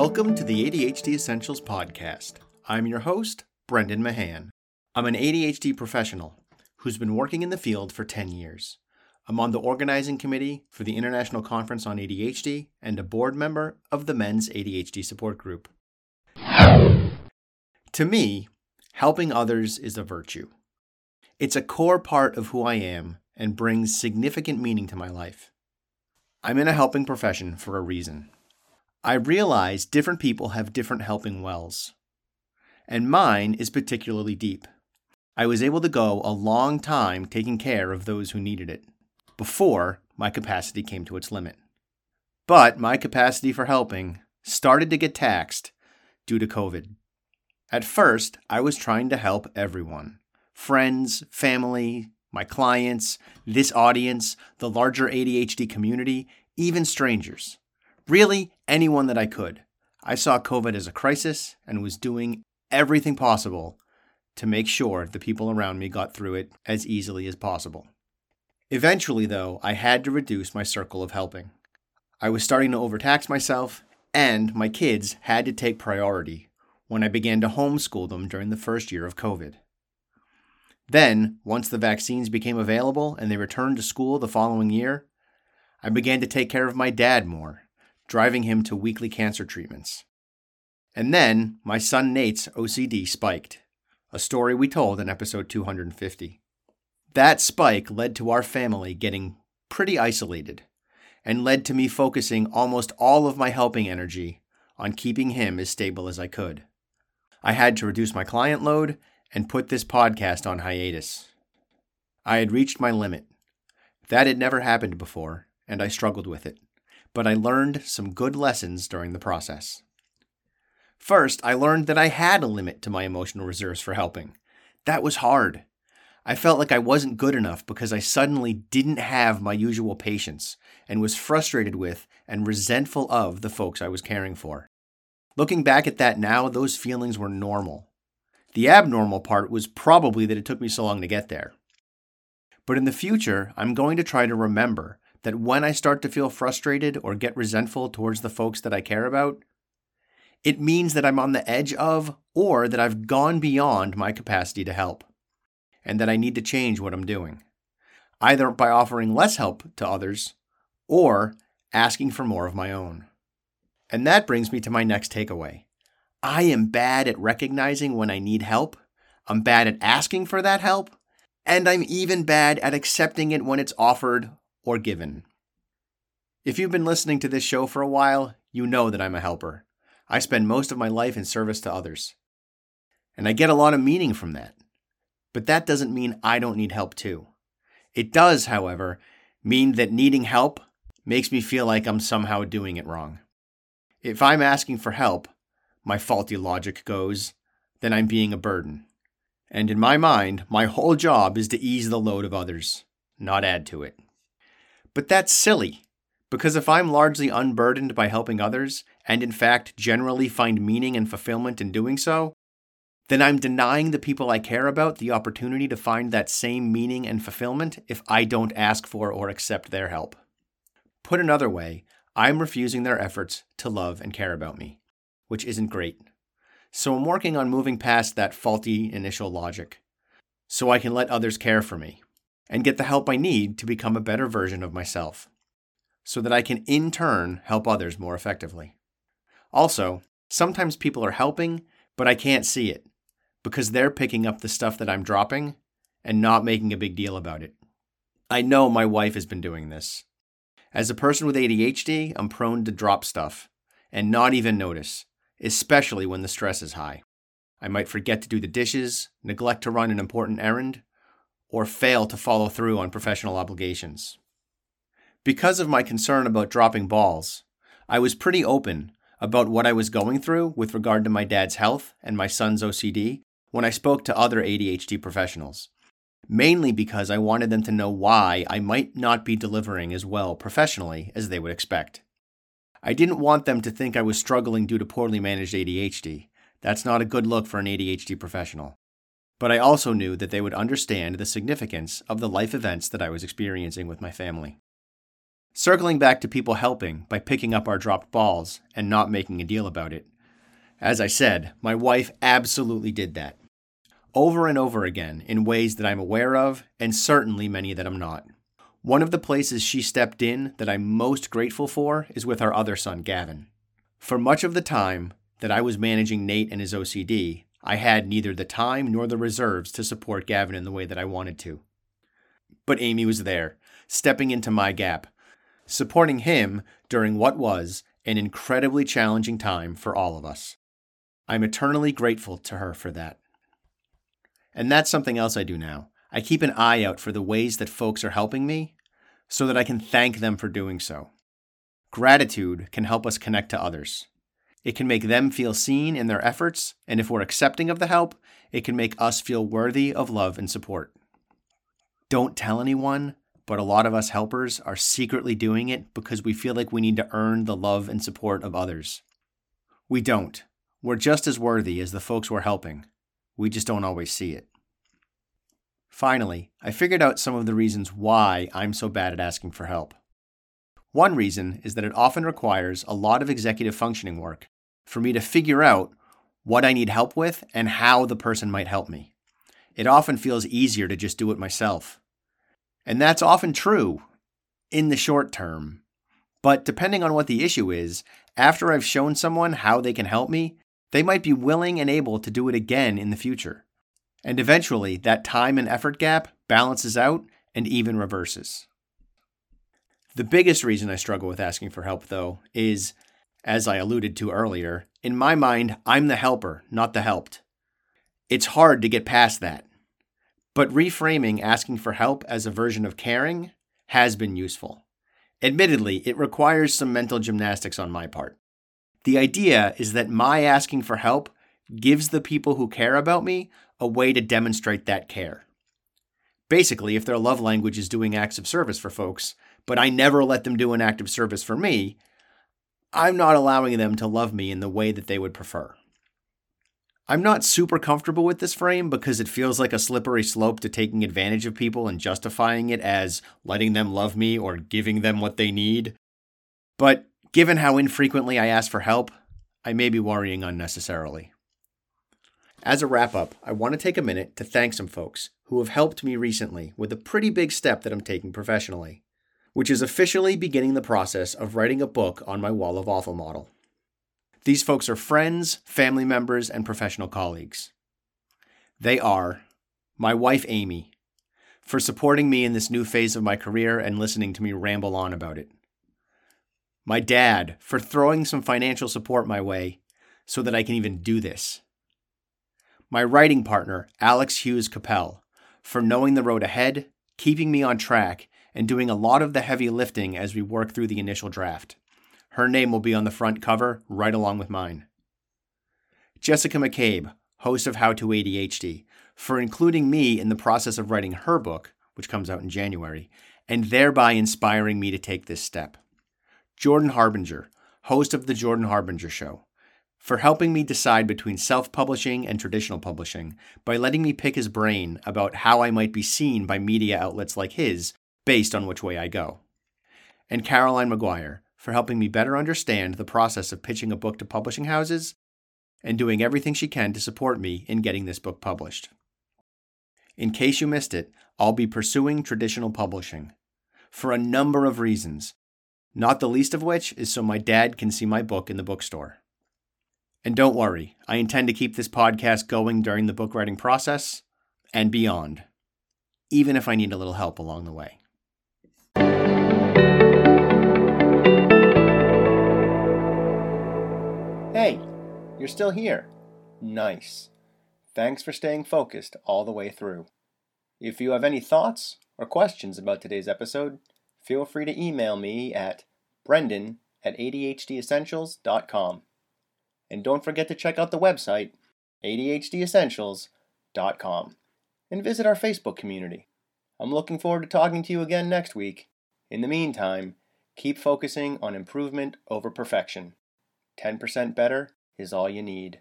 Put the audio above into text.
Welcome to the ADHD Essentials Podcast. I'm your host, Brendan Mahan. I'm an ADHD professional who's been working in the field for 10 years. I'm on the organizing committee for the International Conference on ADHD and a board member of the Men's ADHD Support Group. To me, helping others is a virtue. It's a core part of who I am and brings significant meaning to my life. I'm in a helping profession for a reason. I realize different people have different helping wells, and mine is particularly deep. I was able to go a long time taking care of those who needed it before my capacity came to its limit. But my capacity for helping started to get taxed due to COVID. At first, I was trying to help everyone friends, family, my clients, this audience, the larger ADHD community, even strangers. Really, anyone that I could. I saw COVID as a crisis and was doing everything possible to make sure the people around me got through it as easily as possible. Eventually, though, I had to reduce my circle of helping. I was starting to overtax myself, and my kids had to take priority when I began to homeschool them during the first year of COVID. Then, once the vaccines became available and they returned to school the following year, I began to take care of my dad more, driving him to weekly cancer treatments. And then my son Nate's OCD spiked, a story we told in episode 250. That spike led to our family getting pretty isolated and led to me focusing almost all of my helping energy on keeping him as stable as I could. I had to reduce my client load and put this podcast on hiatus. I had reached my limit. That had never happened before, and I struggled with it, but I learned some good lessons during the process. First, I learned that I had a limit to my emotional reserves for helping. That was hard. I felt like I wasn't good enough because I suddenly didn't have my usual patience and was frustrated with and resentful of the folks I was caring for. Looking back at that now, those feelings were normal. The abnormal part was probably that it took me so long to get there. But in the future, I'm going to try to remember that when I start to feel frustrated or get resentful towards the folks that I care about, it means that I'm on the edge of or that I've gone beyond my capacity to help and that I need to change what I'm doing, either by offering less help to others or asking for more of my own. And that brings me to my next takeaway. I am bad at recognizing when I need help, I'm bad at asking for that help, and I'm even bad at accepting it when it's offered or given. If you've been listening to this show for a while, you know that I'm a helper. I spend most of my life in service to others. And I get a lot of meaning from that. But that doesn't mean I don't need help too. It does, however, mean that needing help makes me feel like I'm somehow doing it wrong. If I'm asking for help, my faulty logic goes, then I'm being a burden. And in my mind, my whole job is to ease the load of others, not add to it. But that's silly, because if I'm largely unburdened by helping others, and in fact generally find meaning and fulfillment in doing so, then I'm denying the people I care about the opportunity to find that same meaning and fulfillment if I don't ask for or accept their help. Put another way, I'm refusing their efforts to love and care about me, which isn't great. So I'm working on moving past that faulty initial logic so I can let others care for me and get the help I need to become a better version of myself so that I can in turn help others more effectively. Also, sometimes people are helping, but I can't see it because they're picking up the stuff that I'm dropping and not making a big deal about it. I know my wife has been doing this. As a person with ADHD, I'm prone to drop stuff and not even notice, especially when the stress is high. I might forget to do the dishes, neglect to run an important errand, or fail to follow through on professional obligations. Because of my concern about dropping balls, I was pretty open about what I was going through with regard to my dad's health and my son's OCD when I spoke to other ADHD professionals, mainly because I wanted them to know why I might not be delivering as well professionally as they would expect. I didn't want them to think I was struggling due to poorly managed ADHD. That's not a good look for an ADHD professional. But I also knew that they would understand the significance of the life events that I was experiencing with my family. Circling back to people helping by picking up our dropped balls and not making a deal about it. As I said, my wife absolutely did that. Over and over again in ways that I'm aware of, and certainly many that I'm not. One of the places she stepped in that I'm most grateful for is with our other son, Gavin. For much of the time that I was managing Nate and his OCD, I had neither the time nor the reserves to support Gavin in the way that I wanted to. But Amy was there, stepping into my gap, supporting him during what was an incredibly challenging time for all of us. I'm eternally grateful to her for that. And that's something else I do now. I keep an eye out for the ways that folks are helping me so that I can thank them for doing so. Gratitude can help us connect to others. It can make them feel seen in their efforts, and if we're accepting of the help, it can make us feel worthy of love and support. Don't tell anyone, but a lot of us helpers are secretly doing it because we feel like we need to earn the love and support of others. We don't. We're just as worthy as the folks we're helping. We just don't always see it. Finally, I figured out some of the reasons why I'm so bad at asking for help. One reason is that it often requires a lot of executive functioning work for me to figure out what I need help with and how the person might help me. It often feels easier to just do it myself. And that's often true in the short term. But depending on what the issue is, after I've shown someone how they can help me, they might be willing and able to do it again in the future. And eventually, that time and effort gap balances out and even reverses. The biggest reason I struggle with asking for help, though, is, as I alluded to earlier, in my mind, I'm the helper, not the helped. It's hard to get past that. But reframing asking for help as a version of caring has been useful. Admittedly, it requires some mental gymnastics on my part. The idea is that my asking for help gives the people who care about me a way to demonstrate that care. Basically, if their love language is doing acts of service for folks, but I never let them do an act of service for me, I'm not allowing them to love me in the way that they would prefer. I'm not super comfortable with this frame because it feels like a slippery slope to taking advantage of people and justifying it as letting them love me or giving them what they need. But given how infrequently I ask for help, I may be worrying unnecessarily. As a wrap up, I want to take a minute to thank some folks who have helped me recently with a pretty big step that I'm taking professionally, which is officially beginning the process of writing a book on my Wall of Awful model. These folks are friends, family members, and professional colleagues. They are my wife, Amy, for supporting me in this new phase of my career and listening to me ramble on about it. My dad, for throwing some financial support my way so that I can even do this my writing partner, Alex Hughes Capel, for knowing the road ahead, keeping me on track, and doing a lot of the heavy lifting as we work through the initial draft. Her name will be on the front cover right along with mine. Jessica McCabe, host of How to ADHD, for including me in the process of writing her book, which comes out in January, and thereby inspiring me to take this step. Jordan Harbinger, host of The Jordan Harbinger Show, for helping me decide between self publishing and traditional publishing by letting me pick his brain about how I might be seen by media outlets like his based on which way I go. And Caroline Maguire for helping me better understand the process of pitching a book to publishing houses and doing everything she can to support me in getting this book published. In case you missed it, I'll be pursuing traditional publishing for a number of reasons, not the least of which is so my dad can see my book in the bookstore. And don't worry, I intend to keep this podcast going during the book writing process and beyond, even if I need a little help along the way. Hey, you're still here. Nice. Thanks for staying focused all the way through. If you have any thoughts or questions about today's episode, feel free to email me at brendan at adhdessentials.com. And don't forget to check out the website, ADHDessentials.com, and visit our Facebook community. I'm looking forward to talking to you again next week. In the meantime, keep focusing on improvement over perfection. 10% better is all you need.